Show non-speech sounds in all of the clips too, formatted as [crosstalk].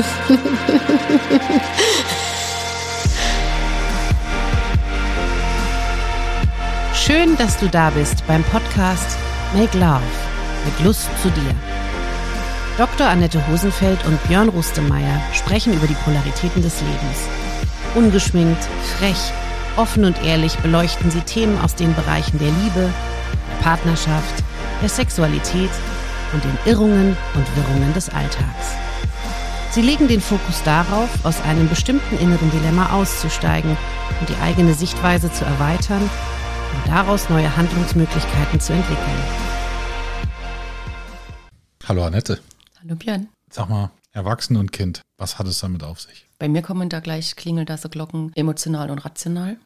[laughs] Schön, dass du da bist beim Podcast Make Love mit Lust zu dir. Dr. Annette Hosenfeld und Björn Rustemeyer sprechen über die Polaritäten des Lebens. Ungeschminkt, frech, offen und ehrlich beleuchten sie Themen aus den Bereichen der Liebe, der Partnerschaft, der Sexualität und den Irrungen und Wirrungen des Alltags. Sie legen den Fokus darauf, aus einem bestimmten inneren Dilemma auszusteigen und die eigene Sichtweise zu erweitern und daraus neue Handlungsmöglichkeiten zu entwickeln. Hallo Annette. Hallo Björn. Sag mal, Erwachsen und Kind, was hat es damit auf sich? Bei mir kommen da gleich, klingeln da so Glocken emotional und rational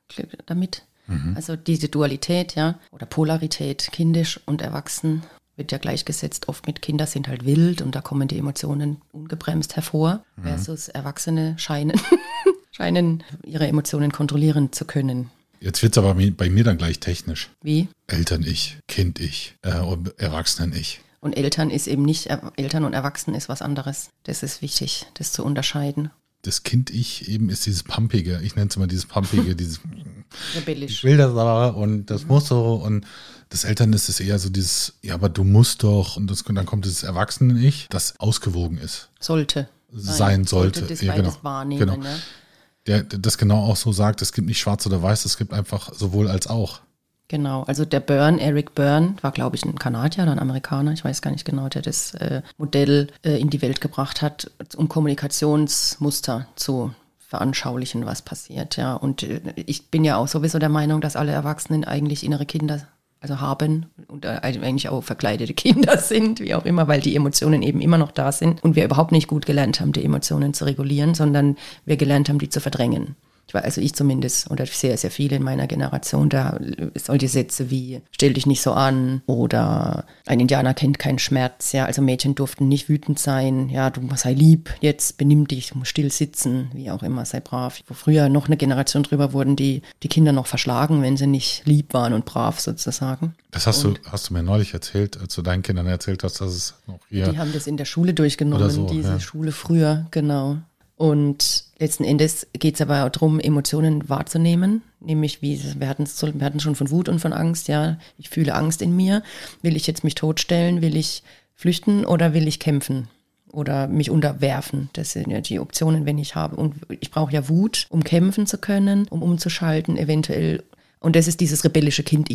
damit. Mhm. Also diese Dualität, ja, oder Polarität, kindisch und erwachsen, wird ja gleichgesetzt oft mit Kinder sind halt wild und da kommen die Emotionen ungebremst hervor, mhm. versus Erwachsene scheinen, [laughs] scheinen ihre Emotionen kontrollieren zu können. Jetzt wird es aber bei mir dann gleich technisch. Wie? Eltern-Ich, Kind-Ich, äh, Erwachsenen-Ich. Und Eltern ist eben nicht, Eltern und Erwachsenen ist was anderes. Das ist wichtig, das zu unterscheiden. Das Kind-Ich eben ist dieses Pumpige. Ich nenne es immer dieses Pumpige, [laughs] dieses Rebellisch. Ich will das aber und das muss so. Und das Eltern ist es eher so dieses, ja, aber du musst doch. Und das, dann kommt dieses Erwachsenen-Ich, das ausgewogen ist. Sollte. Sein sollte. sollte das ja, genau. wahrnehmen. Genau. Ne? Der, der das genau auch so sagt, es gibt nicht schwarz oder weiß, es gibt einfach sowohl als auch. Genau, also der Byrne, Eric Byrne, war glaube ich ein Kanadier oder ein Amerikaner, ich weiß gar nicht genau, der das äh, Modell äh, in die Welt gebracht hat, um Kommunikationsmuster zu veranschaulichen, was passiert. Ja, und äh, ich bin ja auch sowieso der Meinung, dass alle Erwachsenen eigentlich innere Kinder also haben und äh, eigentlich auch verkleidete [laughs] Kinder sind, wie auch immer, weil die Emotionen eben immer noch da sind und wir überhaupt nicht gut gelernt haben, die Emotionen zu regulieren, sondern wir gelernt haben, die zu verdrängen also ich zumindest, oder sehr, sehr viele in meiner Generation, da solche Sätze wie stell dich nicht so an oder ein Indianer kennt keinen Schmerz, ja, also Mädchen durften nicht wütend sein, ja, du sei lieb, jetzt benimm dich, still sitzen, wie auch immer, sei brav. Wo früher noch eine Generation drüber wurden, die die Kinder noch verschlagen, wenn sie nicht lieb waren und brav sozusagen. Das hast und du, hast du mir neulich erzählt, als du deinen Kindern erzählt hast, dass es noch hier. Die haben das in der Schule durchgenommen, so, diese ja. Schule früher, genau. Und letzten Endes geht es aber darum, Emotionen wahrzunehmen, nämlich wie wir hatten wir schon von Wut und von Angst, ja, ich fühle Angst in mir, will ich jetzt mich totstellen, will ich flüchten oder will ich kämpfen? Oder mich unterwerfen. Das sind ja die Optionen, wenn ich habe. Und ich brauche ja Wut, um kämpfen zu können, um umzuschalten, eventuell. Und das ist dieses rebellische Kind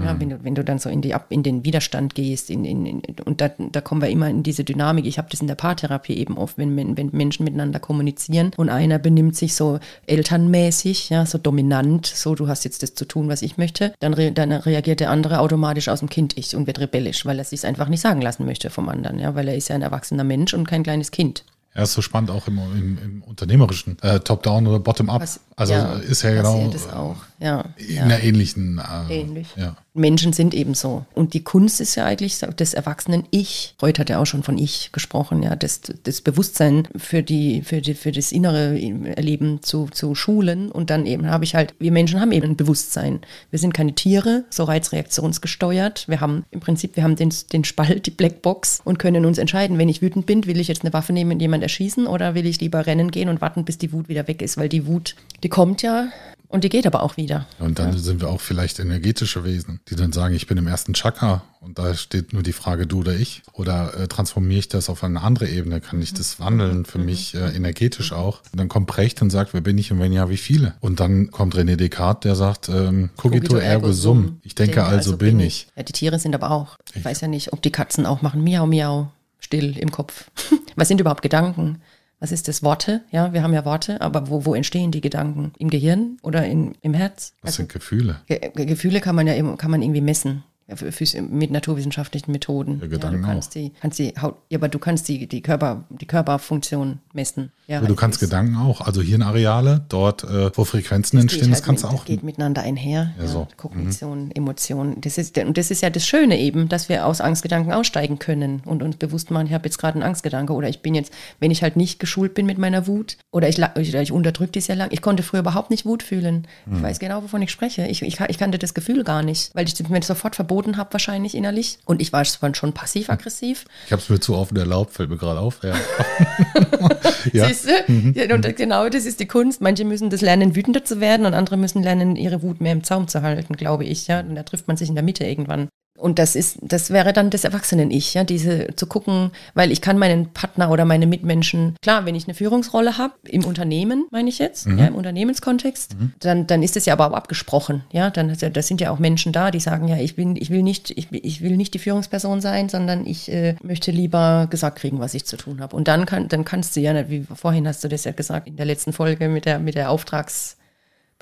Ja, wenn, du, wenn du dann so in, die, in den Widerstand gehst, in, in, in, und da, da kommen wir immer in diese Dynamik. Ich habe das in der Paartherapie eben oft, wenn, wenn Menschen miteinander kommunizieren und einer benimmt sich so elternmäßig, ja, so dominant, so du hast jetzt das zu tun, was ich möchte, dann, re, dann reagiert der andere automatisch aus dem Kind-Ich und wird rebellisch, weil er sich einfach nicht sagen lassen möchte vom anderen, ja, weil er ist ja ein erwachsener Mensch und kein kleines Kind. Er ist so spannend auch im, im, im unternehmerischen, äh, Top-Down oder Bottom-Up. Also ja, ist ja genau das auch. Ja, in ja. einer ähnlichen. Äh, Ähnlich. Ja. Menschen sind eben so. Und die Kunst ist ja eigentlich des erwachsenen Ich. Freud hat ja auch schon von Ich gesprochen, ja, das, das Bewusstsein für die, für die, für das innere Erleben zu, zu schulen. Und dann eben habe ich halt, wir Menschen haben eben ein Bewusstsein. Wir sind keine Tiere, so reizreaktionsgesteuert. Wir haben im Prinzip, wir haben den, den Spalt, die Blackbox und können uns entscheiden, wenn ich wütend bin, will ich jetzt eine Waffe nehmen und jemand erschießen oder will ich lieber rennen gehen und warten, bis die Wut wieder weg ist, weil die Wut, die kommt ja und die geht aber auch wieder. Und dann ja. sind wir auch vielleicht energetische Wesen, die dann sagen, ich bin im ersten Chakra und da steht nur die Frage, du oder ich. Oder äh, transformiere ich das auf eine andere Ebene? Kann ich das wandeln für mhm. mich äh, energetisch auch? Und dann kommt Brecht und sagt, wer bin ich und wenn ja, wie viele? Und dann kommt René Descartes, der sagt, ähm, cogito, cogito ergo sum. Ich denke, denke also, also, bin ich. ich. Ja, die Tiere sind aber auch. Ich, ich weiß ja nicht, ob die Katzen auch machen miau, miau, still im Kopf. [laughs] Was sind überhaupt Gedanken? Was ist das, Worte? Ja, wir haben ja Worte, aber wo, wo entstehen die Gedanken? Im Gehirn oder in, im Herz? Was also, sind Gefühle? Ge Gefühle kann man ja kann man irgendwie messen mit naturwissenschaftlichen Methoden. Ja, Gedanken ja, du kannst die, kannst die Haut, ja, aber du kannst die, die, Körper, die Körperfunktion messen. Ja, aber du kannst Gedanken auch, also Hirnareale, dort, äh, wo Frequenzen das entstehen, das halt kannst mit, du auch. Das geht miteinander einher. Ja, so. Kognition, mhm. Emotionen. Das ist, und das ist ja das Schöne eben, dass wir aus Angstgedanken aussteigen können und uns bewusst machen, ich habe jetzt gerade einen Angstgedanke oder ich bin jetzt, wenn ich halt nicht geschult bin mit meiner Wut oder ich, ich, ich unterdrücke die sehr lang. Ich konnte früher überhaupt nicht Wut fühlen. Mhm. Ich weiß genau, wovon ich spreche. Ich, ich, ich kannte das Gefühl gar nicht, weil ich mir sofort verboten angeboten habe, wahrscheinlich innerlich. Und ich war schon passiv-aggressiv. Ich habe es mir zu offen erlaubt, fällt mir gerade auf. Ja. [laughs] ja. Siehst du? Mhm. Und genau das ist die Kunst. Manche müssen das lernen, wütender zu werden und andere müssen lernen, ihre Wut mehr im Zaum zu halten, glaube ich. Ja? Und da trifft man sich in der Mitte irgendwann. Und das ist, das wäre dann das Erwachsenen-Ich, ja, diese zu gucken, weil ich kann meinen Partner oder meine Mitmenschen, klar, wenn ich eine Führungsrolle habe, im Unternehmen, meine ich jetzt, mhm. ja, im Unternehmenskontext, mhm. dann, dann ist es ja aber auch abgesprochen, ja, dann, das sind ja auch Menschen da, die sagen, ja, ich bin, ich will nicht, ich, ich will nicht die Führungsperson sein, sondern ich äh, möchte lieber gesagt kriegen, was ich zu tun habe. Und dann kann, dann kannst du ja, wie vorhin hast du das ja gesagt in der letzten Folge mit der, mit der Auftrags,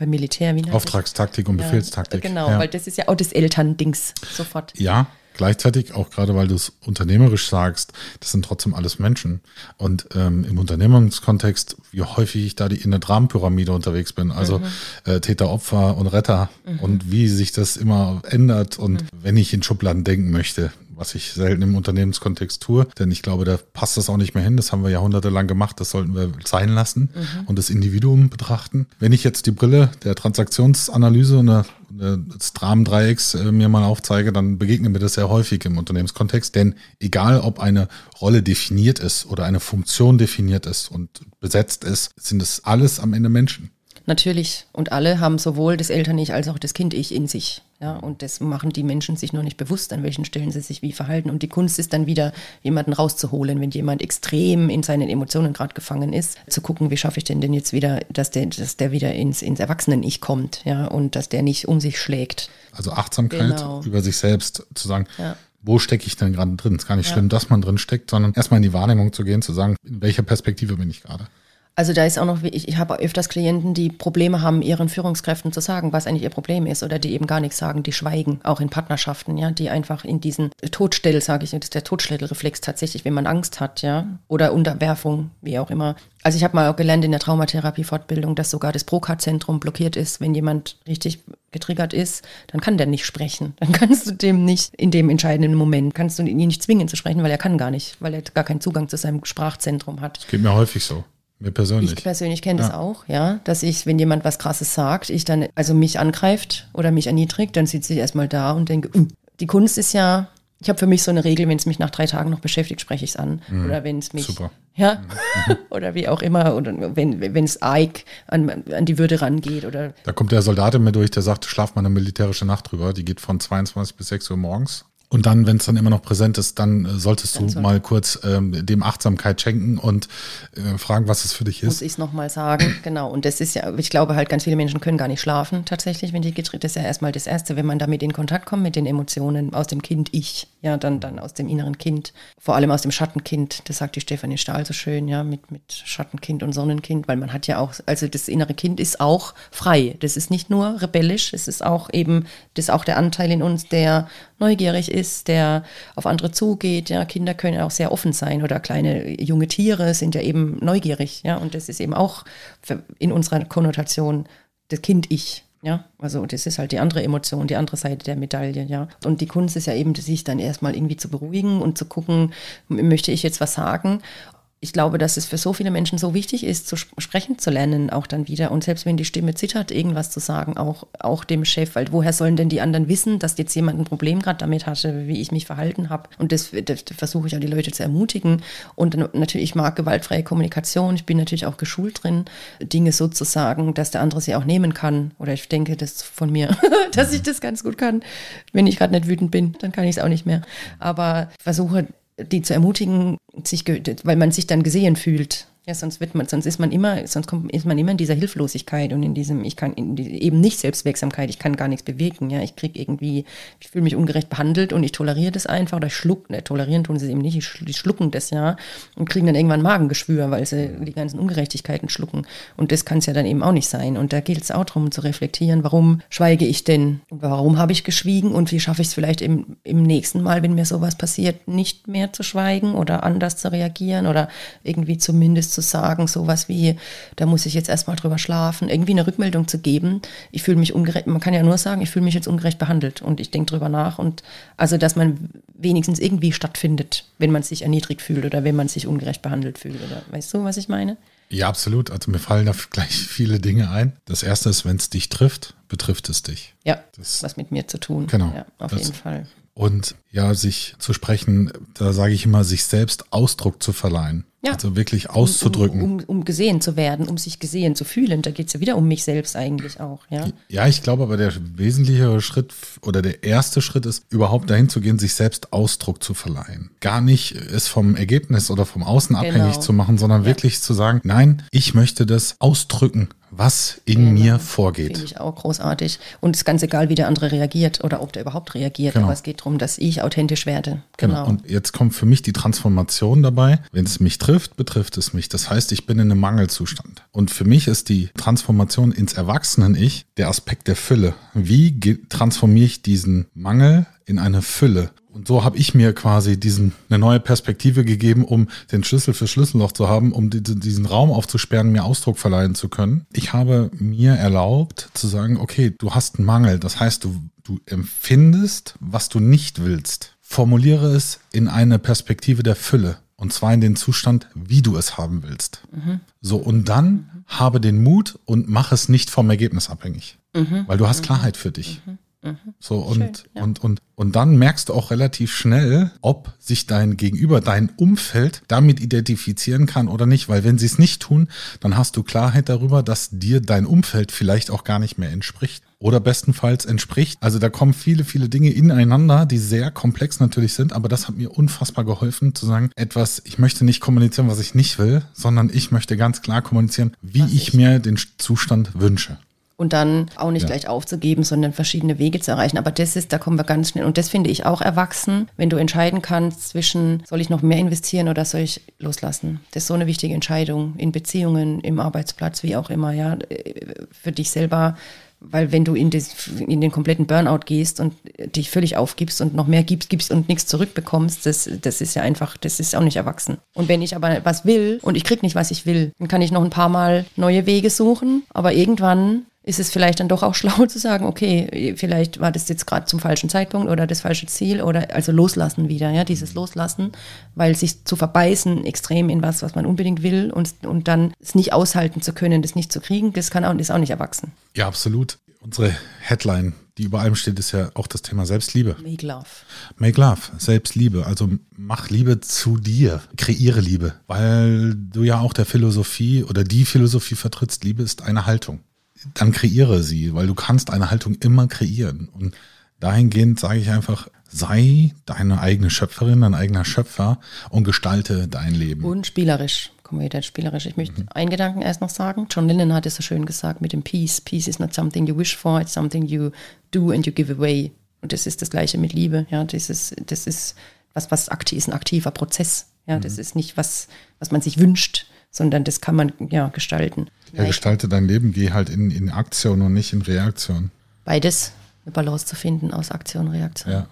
beim Militär. Wie Auftragstaktik und Befehlstaktik. Genau, ja. weil das ist ja auch das Elterndings sofort. Ja, gleichzeitig auch gerade, weil du es unternehmerisch sagst, das sind trotzdem alles Menschen. Und ähm, im Unternehmenskontext, wie häufig ich da die in der Dramenpyramide unterwegs bin, also mhm. äh, Täter, Opfer und Retter mhm. und wie sich das immer ändert und mhm. wenn ich in Schubladen denken möchte, was ich selten im Unternehmenskontext tue, denn ich glaube, da passt das auch nicht mehr hin. Das haben wir jahrhundertelang gemacht, das sollten wir sein lassen mhm. und das Individuum betrachten. Wenn ich jetzt die Brille der Transaktionsanalyse und des Dramendreiecks äh, mir mal aufzeige, dann begegnet mir das sehr häufig im Unternehmenskontext. Denn egal, ob eine Rolle definiert ist oder eine Funktion definiert ist und besetzt ist, sind es alles am Ende Menschen. Natürlich. Und alle haben sowohl das Eltern-Ich als auch das Kind-Ich in sich. Ja, und das machen die Menschen sich noch nicht bewusst, an welchen Stellen sie sich wie verhalten. Und die Kunst ist dann wieder, jemanden rauszuholen, wenn jemand extrem in seinen Emotionen gerade gefangen ist, zu gucken, wie schaffe ich denn denn jetzt wieder, dass der, dass der wieder ins, ins Erwachsenen-Ich kommt, ja, und dass der nicht um sich schlägt. Also Achtsamkeit genau. über sich selbst zu sagen, ja wo stecke ich denn gerade drin? Es ist gar nicht ja. schlimm, dass man drin steckt, sondern erstmal in die Wahrnehmung zu gehen, zu sagen, in welcher Perspektive bin ich gerade. Also da ist auch noch, ich, ich habe öfters Klienten, die Probleme haben, ihren Führungskräften zu sagen, was eigentlich ihr Problem ist oder die eben gar nichts sagen, die schweigen, auch in Partnerschaften, ja, die einfach in diesen Todstell, sage ich, das ist der Todstellreflex tatsächlich, wenn man Angst hat, ja, oder Unterwerfung, wie auch immer. Also ich habe mal auch gelernt in der Traumatherapie-Fortbildung, dass sogar das Prokat-Zentrum blockiert ist, wenn jemand richtig getriggert ist, dann kann der nicht sprechen. Dann kannst du dem nicht in dem entscheidenden Moment, kannst du ihn nicht zwingen zu sprechen, weil er kann gar nicht, weil er gar keinen Zugang zu seinem Sprachzentrum hat. Das geht mir häufig so. Mir persönlich. Ich persönlich kenne ja. das auch, ja, dass ich, wenn jemand was Krasses sagt, ich dann, also mich angreift oder mich erniedrigt, dann sitze ich erstmal da und denke, uh. die Kunst ist ja, ich habe für mich so eine Regel, wenn es mich nach drei Tagen noch beschäftigt, spreche ich es an. Mhm. Oder wenn es mich, Super. ja, mhm. [laughs] oder wie auch immer, oder wenn es Ike an, an die Würde rangeht oder. Da kommt der Soldat in mir durch, der sagt, schlaf mal eine militärische Nacht drüber. Die geht von 22 bis 6 Uhr morgens. Und dann, wenn es dann immer noch präsent ist, dann äh, solltest dann du soll mal kurz ähm, dem Achtsamkeit schenken und äh, fragen, was es für dich ist. Muss ich es nochmal sagen, [clears throat] genau. Und das ist ja, ich glaube halt, ganz viele Menschen können gar nicht schlafen tatsächlich, wenn die getrieben Das ist ja erstmal das Erste, wenn man damit in Kontakt kommt mit den Emotionen aus dem Kind Ich, ja, dann, dann aus dem inneren Kind, vor allem aus dem Schattenkind, das sagt die Stefanie Stahl so schön, ja, mit, mit Schattenkind und Sonnenkind, weil man hat ja auch, also das innere Kind ist auch frei. Das ist nicht nur rebellisch, es ist auch eben, das ist auch der Anteil in uns, der neugierig ist, der auf andere zugeht. Ja, Kinder können auch sehr offen sein oder kleine junge Tiere sind ja eben neugierig. Ja, und das ist eben auch in unserer Konnotation das Kind-Ich. Ja, also das ist halt die andere Emotion, die andere Seite der Medaille, ja. Und die Kunst ist ja eben, sich dann erstmal irgendwie zu beruhigen und zu gucken, möchte ich jetzt was sagen? Ich glaube, dass es für so viele Menschen so wichtig ist, zu sprechen zu lernen, auch dann wieder. Und selbst wenn die Stimme zittert, irgendwas zu sagen, auch, auch dem Chef, weil woher sollen denn die anderen wissen, dass jetzt jemand ein Problem gerade damit hatte, wie ich mich verhalten habe? Und das, das, das versuche ich auch die Leute zu ermutigen. Und natürlich, ich mag gewaltfreie Kommunikation. Ich bin natürlich auch geschult drin, Dinge so zu sagen, dass der andere sie auch nehmen kann. Oder ich denke das von mir, [laughs] dass ich das ganz gut kann. Wenn ich gerade nicht wütend bin, dann kann ich es auch nicht mehr. Aber versuche die zu ermutigen, sich, weil man sich dann gesehen fühlt. Ja, sonst wird man, sonst ist man immer, sonst kommt, ist man immer in dieser Hilflosigkeit und in diesem, ich kann die, eben nicht Selbstwirksamkeit, ich kann gar nichts bewegen. Ja, ich krieg irgendwie, ich fühle mich ungerecht behandelt und ich toleriere das einfach oder ich schluck, ne, tolerieren tun sie es eben nicht, die schlucken das ja und kriegen dann irgendwann Magengeschwür, weil sie die ganzen Ungerechtigkeiten schlucken. Und das kann es ja dann eben auch nicht sein. Und da gilt es auch darum zu reflektieren, warum schweige ich denn? Warum habe ich geschwiegen und wie schaffe ich es vielleicht im, im nächsten Mal, wenn mir sowas passiert, nicht mehr zu schweigen oder anders zu reagieren oder irgendwie zumindest zu sagen, sowas wie, da muss ich jetzt erstmal drüber schlafen, irgendwie eine Rückmeldung zu geben. Ich fühle mich ungerecht, man kann ja nur sagen, ich fühle mich jetzt ungerecht behandelt und ich denke drüber nach und also, dass man wenigstens irgendwie stattfindet, wenn man sich erniedrigt fühlt oder wenn man sich ungerecht behandelt fühlt oder weißt du, was ich meine? Ja, absolut. Also mir fallen da gleich viele Dinge ein. Das erste ist, wenn es dich trifft, betrifft es dich. Ja, das, was mit mir zu tun. Genau. Ja, auf das, jeden Fall. Und ja, sich zu sprechen, da sage ich immer, sich selbst Ausdruck zu verleihen. Ja. Also wirklich auszudrücken. Um, um, um, gesehen zu werden, um sich gesehen zu fühlen. Da geht es ja wieder um mich selbst eigentlich auch. Ja, ja ich glaube aber der wesentlichere Schritt oder der erste Schritt ist, überhaupt dahin zu gehen, sich selbst Ausdruck zu verleihen. Gar nicht es vom Ergebnis oder vom Außen abhängig genau. zu machen, sondern ja. wirklich zu sagen, nein, ich möchte das ausdrücken was in genau. mir vorgeht. Finde ich auch großartig. Und es ist ganz egal, wie der andere reagiert oder ob der überhaupt reagiert. Genau. Aber es geht darum, dass ich authentisch werde. Genau. genau. Und jetzt kommt für mich die Transformation dabei. Wenn es mich trifft, betrifft es mich. Das heißt, ich bin in einem Mangelzustand. Und für mich ist die Transformation ins Erwachsenen-Ich der Aspekt der Fülle. Wie transformiere ich diesen Mangel in eine Fülle? Und so habe ich mir quasi diesen eine neue Perspektive gegeben, um den Schlüssel für Schlüsselloch zu haben, um die, diesen Raum aufzusperren, mir Ausdruck verleihen zu können. Ich habe mir erlaubt zu sagen, okay, du hast einen Mangel. Das heißt, du, du empfindest, was du nicht willst. Formuliere es in eine Perspektive der Fülle. Und zwar in den Zustand, wie du es haben willst. Mhm. So, und dann mhm. habe den Mut und mach es nicht vom Ergebnis abhängig. Mhm. Weil du hast Klarheit für dich. Mhm. So und, Schön, ja. und, und, und dann merkst du auch relativ schnell, ob sich dein Gegenüber, dein Umfeld damit identifizieren kann oder nicht. Weil wenn sie es nicht tun, dann hast du Klarheit darüber, dass dir dein Umfeld vielleicht auch gar nicht mehr entspricht oder bestenfalls entspricht. Also da kommen viele, viele Dinge ineinander, die sehr komplex natürlich sind, aber das hat mir unfassbar geholfen zu sagen, etwas, ich möchte nicht kommunizieren, was ich nicht will, sondern ich möchte ganz klar kommunizieren, wie ich, ich mir den Zustand wünsche und dann auch nicht ja. gleich aufzugeben, sondern verschiedene Wege zu erreichen. Aber das ist, da kommen wir ganz schnell. Und das finde ich auch erwachsen, wenn du entscheiden kannst zwischen, soll ich noch mehr investieren oder soll ich loslassen? Das ist so eine wichtige Entscheidung in Beziehungen, im Arbeitsplatz, wie auch immer, ja, für dich selber. Weil wenn du in, des, in den kompletten Burnout gehst und dich völlig aufgibst und noch mehr gibst, gibst und nichts zurückbekommst, das, das ist ja einfach, das ist auch nicht erwachsen. Und wenn ich aber was will und ich krieg nicht, was ich will, dann kann ich noch ein paar Mal neue Wege suchen. Aber irgendwann ist es vielleicht dann doch auch [laughs] schlau zu sagen, okay, vielleicht war das jetzt gerade zum falschen Zeitpunkt oder das falsche Ziel oder also loslassen wieder, ja, dieses Loslassen, weil sich zu verbeißen extrem in was, was man unbedingt will und, und dann es nicht aushalten zu können, das nicht zu kriegen, das kann auch, ist auch nicht erwachsen. Ja, absolut. Unsere Headline, die über allem steht, ist ja auch das Thema Selbstliebe. Make love. Make love, Selbstliebe. Also mach Liebe zu dir, kreiere Liebe, weil du ja auch der Philosophie oder die Philosophie vertrittst, Liebe ist eine Haltung dann kreiere sie, weil du kannst eine Haltung immer kreieren. Und dahingehend sage ich einfach, sei deine eigene Schöpferin, dein eigener Schöpfer und gestalte dein Leben. Und spielerisch. Kommen wir wieder spielerisch. Ich möchte mhm. einen Gedanken erst noch sagen. John Lennon hat es so schön gesagt mit dem Peace. Peace is not something you wish for, it's something you do and you give away. Und das ist das Gleiche mit Liebe. Ja, das ist, das ist was, was aktiv ist, ein aktiver Prozess. Ja, mhm. das ist nicht was, was man sich wünscht, sondern das kann man ja gestalten. Ja, gestalte dein Leben, geh halt in, in Aktion und nicht in Reaktion. Beides, eine Balance zu finden aus Aktion und Reaktion. Ja.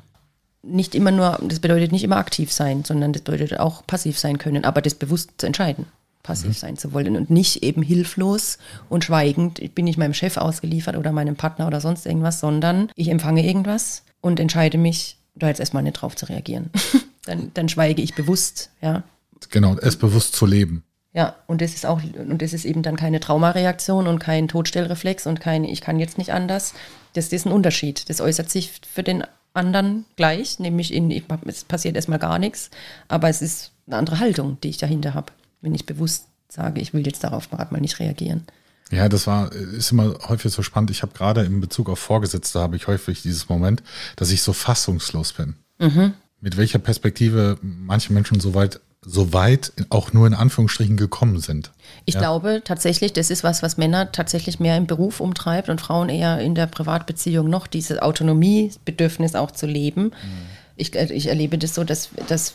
Nicht immer nur, das bedeutet nicht immer aktiv sein, sondern das bedeutet auch passiv sein können, aber das bewusst zu entscheiden, passiv mhm. sein zu wollen und nicht eben hilflos und schweigend, ich bin nicht meinem Chef ausgeliefert oder meinem Partner oder sonst irgendwas, sondern ich empfange irgendwas und entscheide mich, da jetzt erstmal nicht drauf zu reagieren. [laughs] dann, dann schweige ich bewusst, ja. Genau, es bewusst zu leben. Ja, und das ist auch, und das ist eben dann keine Traumareaktion und kein Todstellreflex und kein Ich kann jetzt nicht anders. Das, das ist ein Unterschied. Das äußert sich für den anderen gleich, nämlich in, es passiert erstmal gar nichts, aber es ist eine andere Haltung, die ich dahinter habe, wenn ich bewusst sage, ich will jetzt darauf gerade mal nicht reagieren. Ja, das war, ist immer häufig so spannend. Ich habe gerade in Bezug auf Vorgesetzte habe ich häufig dieses Moment, dass ich so fassungslos bin. Mhm. Mit welcher Perspektive manche Menschen so weit so weit auch nur in Anführungsstrichen gekommen sind. Ich ja. glaube tatsächlich, das ist was, was Männer tatsächlich mehr im Beruf umtreibt und Frauen eher in der Privatbeziehung noch, dieses Autonomiebedürfnis auch zu leben. Mhm. Ich, äh, ich erlebe das so, dass, dass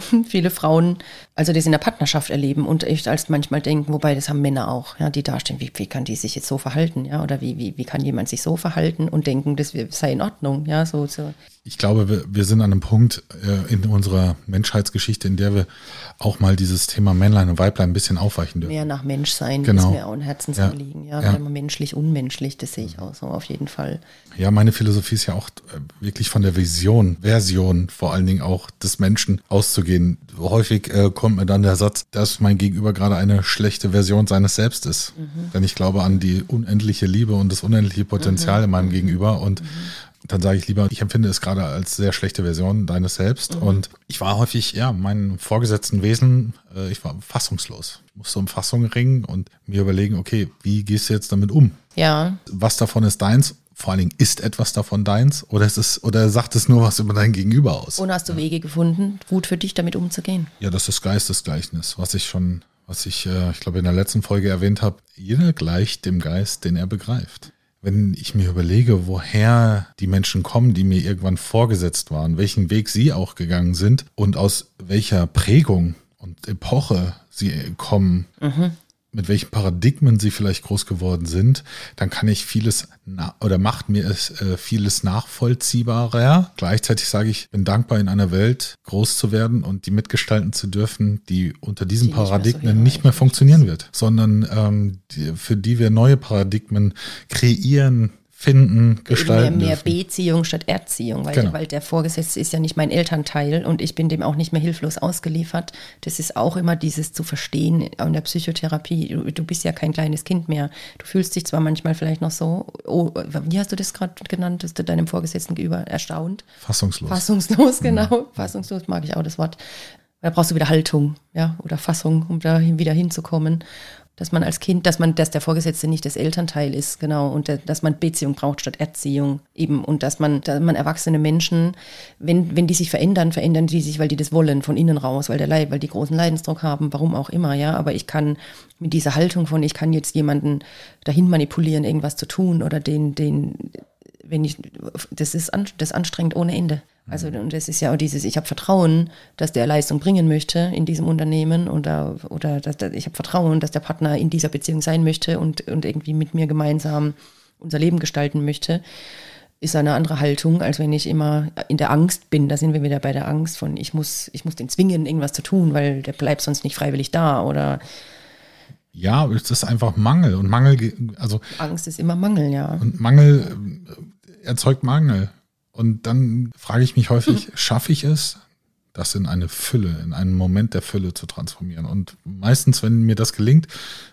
[laughs] viele Frauen also das in der Partnerschaft erleben und echt als manchmal denken, wobei das haben Männer auch, ja, die dastehen, wie, wie kann die sich jetzt so verhalten, ja, oder wie, wie, wie kann jemand sich so verhalten und denken, das sei in Ordnung, ja, so. so. Ich glaube, wir, wir sind an einem Punkt äh, in unserer Menschheitsgeschichte, in der wir auch mal dieses Thema Männlein und Weiblein ein bisschen aufweichen dürfen. Mehr nach Menschsein genau. ist mir auch ein Herzensanliegen, ja, ja. ja. menschlich, unmenschlich, das sehe ich auch so auf jeden Fall. Ja, meine Philosophie ist ja auch äh, wirklich von der Vision, Version vor allen Dingen auch des Menschen auszugehen. Häufig äh, kommt mir dann der Satz, dass mein Gegenüber gerade eine schlechte Version seines Selbst ist. Mhm. Denn ich glaube an die unendliche Liebe und das unendliche Potenzial mhm. in meinem Gegenüber und mhm. dann sage ich lieber, ich empfinde es gerade als sehr schlechte Version deines Selbst. Mhm. Und ich war häufig, ja, meinen vorgesetzten Wesen, äh, ich war fassungslos. Ich musste um Fassung ringen und mir überlegen, okay, wie gehst du jetzt damit um? Ja. Was davon ist deins? Vor allen Dingen, ist etwas davon deins oder ist es, oder sagt es nur was über dein Gegenüber aus? Und hast du Wege gefunden, gut für dich damit umzugehen? Ja, das ist Geistesgleichnis, was ich schon, was ich, äh, ich glaube, in der letzten Folge erwähnt habe. Jeder gleicht dem Geist, den er begreift. Wenn ich mir überlege, woher die Menschen kommen, die mir irgendwann vorgesetzt waren, welchen Weg sie auch gegangen sind und aus welcher Prägung und Epoche sie kommen, mhm mit welchen Paradigmen sie vielleicht groß geworden sind, dann kann ich vieles oder macht mir es äh, vieles nachvollziehbarer. Gleichzeitig sage ich, bin dankbar in einer Welt groß zu werden und die mitgestalten zu dürfen, die unter diesen die Paradigmen nicht mehr, so nicht mehr funktionieren wird, sondern ähm, die, für die wir neue Paradigmen kreieren, finden, gestalten. Mehr, mehr Beziehung statt Erziehung, weil, genau. weil der Vorgesetzte ist ja nicht mein Elternteil und ich bin dem auch nicht mehr hilflos ausgeliefert. Das ist auch immer dieses zu verstehen in der Psychotherapie. Du, du bist ja kein kleines Kind mehr. Du fühlst dich zwar manchmal vielleicht noch so, oh, wie hast du das gerade genannt, dass du deinem Vorgesetzten gegenüber erstaunt? Fassungslos. Fassungslos, genau. Mhm. Fassungslos mag ich auch das Wort. Da brauchst du wieder Haltung, ja, oder Fassung, um da wieder hinzukommen dass man als Kind, dass man, dass der Vorgesetzte nicht das Elternteil ist, genau, und dass man Beziehung braucht statt Erziehung eben und dass man, dass man erwachsene Menschen, wenn, wenn die sich verändern, verändern die sich, weil die das wollen von innen raus, weil der Leid, weil die großen Leidensdruck haben, warum auch immer, ja, aber ich kann mit dieser Haltung von, ich kann jetzt jemanden dahin manipulieren, irgendwas zu tun oder den, den, wenn ich, das ist an, das anstrengend ohne Ende. Also und das ist ja auch dieses, ich habe Vertrauen, dass der Leistung bringen möchte in diesem Unternehmen oder, oder dass der, ich habe Vertrauen, dass der Partner in dieser Beziehung sein möchte und, und irgendwie mit mir gemeinsam unser Leben gestalten möchte, ist eine andere Haltung, als wenn ich immer in der Angst bin. Da sind wir wieder bei der Angst von, ich muss, ich muss den zwingen, irgendwas zu tun, weil der bleibt sonst nicht freiwillig da oder ja, es ist einfach Mangel und Mangel, also Angst ist immer Mangel, ja. Und Mangel erzeugt Mangel. Und dann frage ich mich häufig, hm. [laughs] schaffe ich es, das in eine Fülle, in einen Moment der Fülle zu transformieren? Und meistens, wenn mir das gelingt,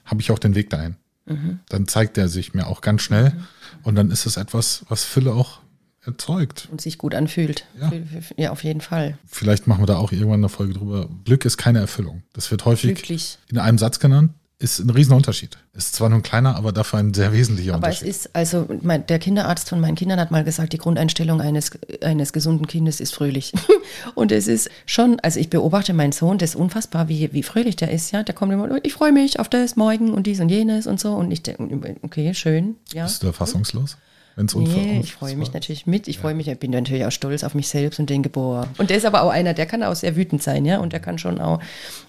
habe ich auch den Weg dahin. Mhm. Dann zeigt er sich mir auch ganz schnell. Mhm. Und dann ist es etwas, was Fülle auch erzeugt. Und sich gut anfühlt. Ja. ja, auf jeden Fall. Vielleicht machen wir da auch irgendwann eine Folge drüber. Glück ist keine Erfüllung. Das wird häufig Glücklich. in einem Satz genannt ist ein Riesenunterschied. Ist zwar nur ein kleiner, aber dafür ein sehr wesentlicher aber Unterschied. Aber es ist, also mein, der Kinderarzt von meinen Kindern hat mal gesagt, die Grundeinstellung eines, eines gesunden Kindes ist fröhlich. [laughs] und es ist schon, also ich beobachte meinen Sohn, das ist unfassbar, wie, wie fröhlich der ist, ja. Der kommt immer, ich freue mich auf das morgen und dies und jenes und so. Und ich denke, okay, schön. Ja. Bist du da fassungslos? Wenn's nee, ich freue mich natürlich mit. Ich ja. freue mich, ich bin natürlich auch stolz auf mich selbst und denke, boah. Und der ist aber auch einer, der kann auch sehr wütend sein, ja. Und der kann schon auch,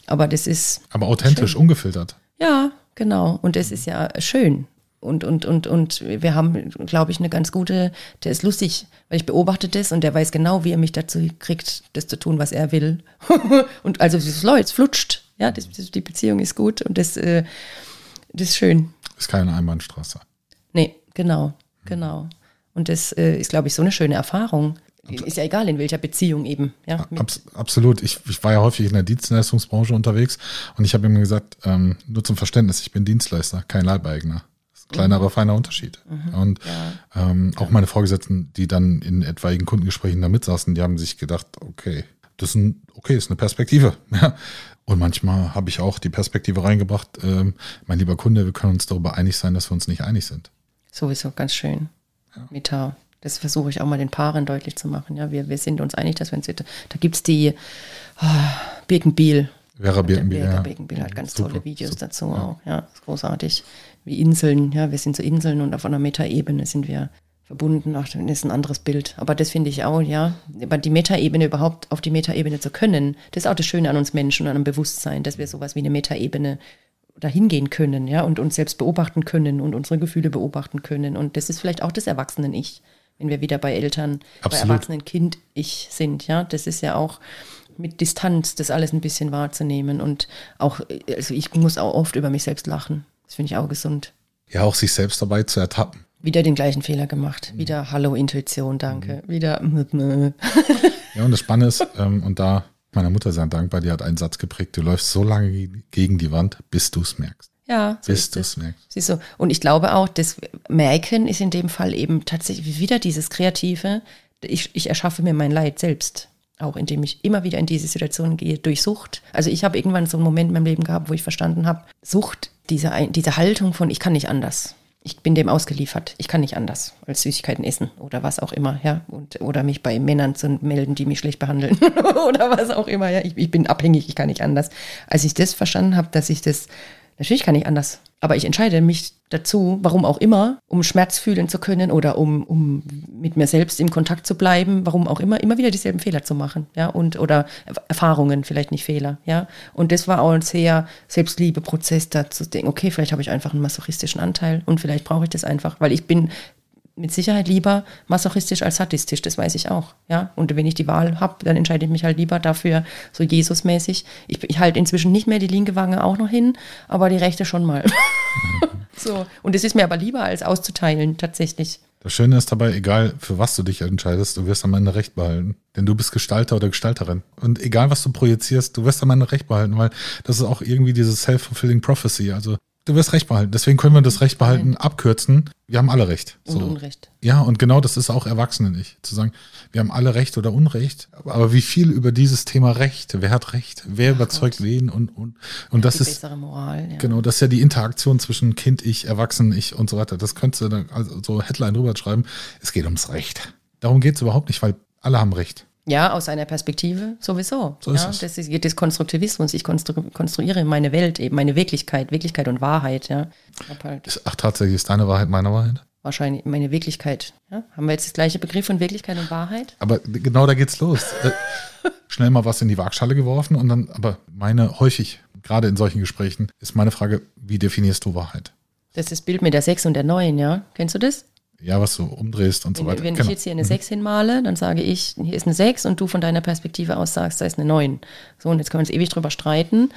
aber das ist. Aber authentisch, schön. ungefiltert. Ja, genau. Und das ist ja schön. Und, und, und, und wir haben, glaube ich, eine ganz gute, der ist lustig, weil ich beobachte das und der weiß genau, wie er mich dazu kriegt, das zu tun, was er will. [laughs] und also es läuft, es flutscht. Ja, das, die Beziehung ist gut und das, äh, das ist schön. Ist keine Einbahnstraße. Nee, genau, genau. Und das äh, ist, glaube ich, so eine schöne Erfahrung. Ist ja egal, in welcher Beziehung eben. Ja, Abs absolut. Ich, ich, war ja häufig in der Dienstleistungsbranche unterwegs und ich habe immer gesagt, ähm, nur zum Verständnis, ich bin Dienstleister, kein Leibeigner. Kleiner, mhm. aber feiner Unterschied. Mhm. Und ja. ähm, auch meine Vorgesetzten, die dann in etwaigen Kundengesprächen da mitsaßen, die haben sich gedacht, okay, das ist ein, okay, ist eine Perspektive. [laughs] Und manchmal habe ich auch die Perspektive reingebracht, ähm, mein lieber Kunde, wir können uns darüber einig sein, dass wir uns nicht einig sind. Sowieso ganz schön. Ja. Meta das versuche ich auch mal den Paaren deutlich zu machen. Ja, wir, wir sind uns einig, dass wir uns, da gibt es die oh, Birkenbiel. Vera Birkenbiel. Ja. Birkenbiel hat ganz super, tolle Videos super, dazu ja. auch. Ja, ist großartig. Wie Inseln, ja, wir sind so Inseln und auf einer Metaebene sind wir verbunden. Ach, dann ist ein anderes Bild. Aber das finde ich auch, ja. Aber die Metaebene überhaupt auf die Metaebene zu können, das ist auch das Schöne an uns Menschen und an dem Bewusstsein, dass wir sowas wie eine Metaebene dahin gehen können, ja, und uns selbst beobachten können und unsere Gefühle beobachten können. Und das ist vielleicht auch das Erwachsenen-Ich wenn wir wieder bei Eltern, Absolut. bei Erwachsenen Kind ich sind. Ja, das ist ja auch mit Distanz das alles ein bisschen wahrzunehmen und auch, also ich muss auch oft über mich selbst lachen. Das finde ich auch gesund. Ja, auch sich selbst dabei zu ertappen. Wieder den gleichen Fehler gemacht. Mhm. Wieder Hallo Intuition, danke. Mhm. Wieder. [laughs] ja, und das Spannende ist, ähm, und da meiner Mutter sehr dankbar, die hat einen Satz geprägt, du läufst so lange gegen die Wand, bis du es merkst. Ja, so bis du es merkst. Siehst du, und ich glaube auch, das Merken ist in dem Fall eben tatsächlich wieder dieses Kreative. Ich, ich erschaffe mir mein Leid selbst. Auch indem ich immer wieder in diese Situation gehe durch Sucht. Also ich habe irgendwann so einen Moment in meinem Leben gehabt, wo ich verstanden habe, Sucht, diese, diese Haltung von ich kann nicht anders ich bin dem ausgeliefert. Ich kann nicht anders als Süßigkeiten essen oder was auch immer, ja. Und, oder mich bei Männern zu melden, die mich schlecht behandeln [laughs] oder was auch immer, ja. Ich, ich, bin abhängig, ich kann nicht anders. Als ich das verstanden habe, dass ich das, natürlich kann ich anders, aber ich entscheide mich dazu, warum auch immer, um Schmerz fühlen zu können oder um, um mit mir selbst im Kontakt zu bleiben, warum auch immer, immer wieder dieselben Fehler zu machen, ja, und oder Erfahrungen, vielleicht nicht Fehler, ja. Und das war auch ein sehr Selbstliebe-Prozess, da zu denken, okay, vielleicht habe ich einfach einen masochistischen Anteil und vielleicht brauche ich das einfach, weil ich bin mit Sicherheit lieber masochistisch als sadistisch, das weiß ich auch. Ja? Und wenn ich die Wahl habe, dann entscheide ich mich halt lieber dafür, so Jesusmäßig. Ich, ich halte inzwischen nicht mehr die linke Wange auch noch hin, aber die rechte schon mal. [laughs] so. Und es ist mir aber lieber, als auszuteilen, tatsächlich. Das Schöne ist dabei, egal für was du dich entscheidest, du wirst am Ende Recht behalten. Denn du bist Gestalter oder Gestalterin. Und egal was du projizierst, du wirst am Ende Recht behalten, weil das ist auch irgendwie diese self-fulfilling prophecy. Also Du wirst Recht behalten. Deswegen können wir das Recht behalten abkürzen. Wir haben alle Recht. So. Und Unrecht. Ja, und genau das ist auch Erwachsenen-Ich. Zu sagen, wir haben alle Recht oder Unrecht. Aber wie viel über dieses Thema Recht? Wer hat Recht? Wer Ach überzeugt Gott. wen? Und, und, und das ist. Bessere Moral, ja. Genau, das ist ja die Interaktion zwischen Kind, Ich, Erwachsenen, Ich und so weiter. Das könntest du dann also so Headline drüber schreiben. Es geht ums Recht. Darum geht es überhaupt nicht, weil alle haben Recht. Ja, aus einer Perspektive sowieso. So ist ja. Das ist das Konstruktivismus. Ich konstru konstruiere meine Welt, eben meine Wirklichkeit, Wirklichkeit und Wahrheit. Ja. Halt ach, tatsächlich ist deine Wahrheit meine Wahrheit? Wahrscheinlich meine Wirklichkeit. Ja? Haben wir jetzt das gleiche Begriff von Wirklichkeit und Wahrheit? Aber genau da geht's los. Äh, [laughs] schnell mal was in die Waagschale geworfen und dann, aber meine häufig, gerade in solchen Gesprächen, ist meine Frage, wie definierst du Wahrheit? Das ist das Bild mit der 6 und der 9, ja? Kennst du das? Ja, was du umdrehst und wenn, so weiter. Wenn genau. ich jetzt hier eine 6 mhm. hinmale, dann sage ich, hier ist eine 6 und du von deiner Perspektive aus sagst, da ist eine 9. So, und jetzt können wir uns ewig drüber streiten.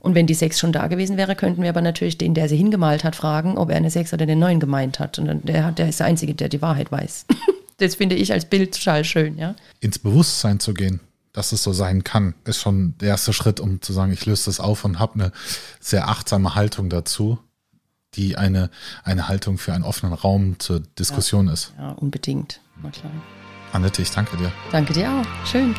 Und wenn die 6 schon da gewesen wäre, könnten wir aber natürlich den, der sie hingemalt hat, fragen, ob er eine 6 oder eine 9 gemeint hat. Und dann, der, der ist der Einzige, der die Wahrheit weiß. [laughs] das finde ich als Bild total schön, ja. Ins Bewusstsein zu gehen, dass es so sein kann, ist schon der erste Schritt, um zu sagen, ich löse das auf und habe eine sehr achtsame Haltung dazu die eine, eine Haltung für einen offenen Raum zur Diskussion ja. ist. Ja, unbedingt. Na klar. Annette, ich danke dir. Danke dir auch. Schön.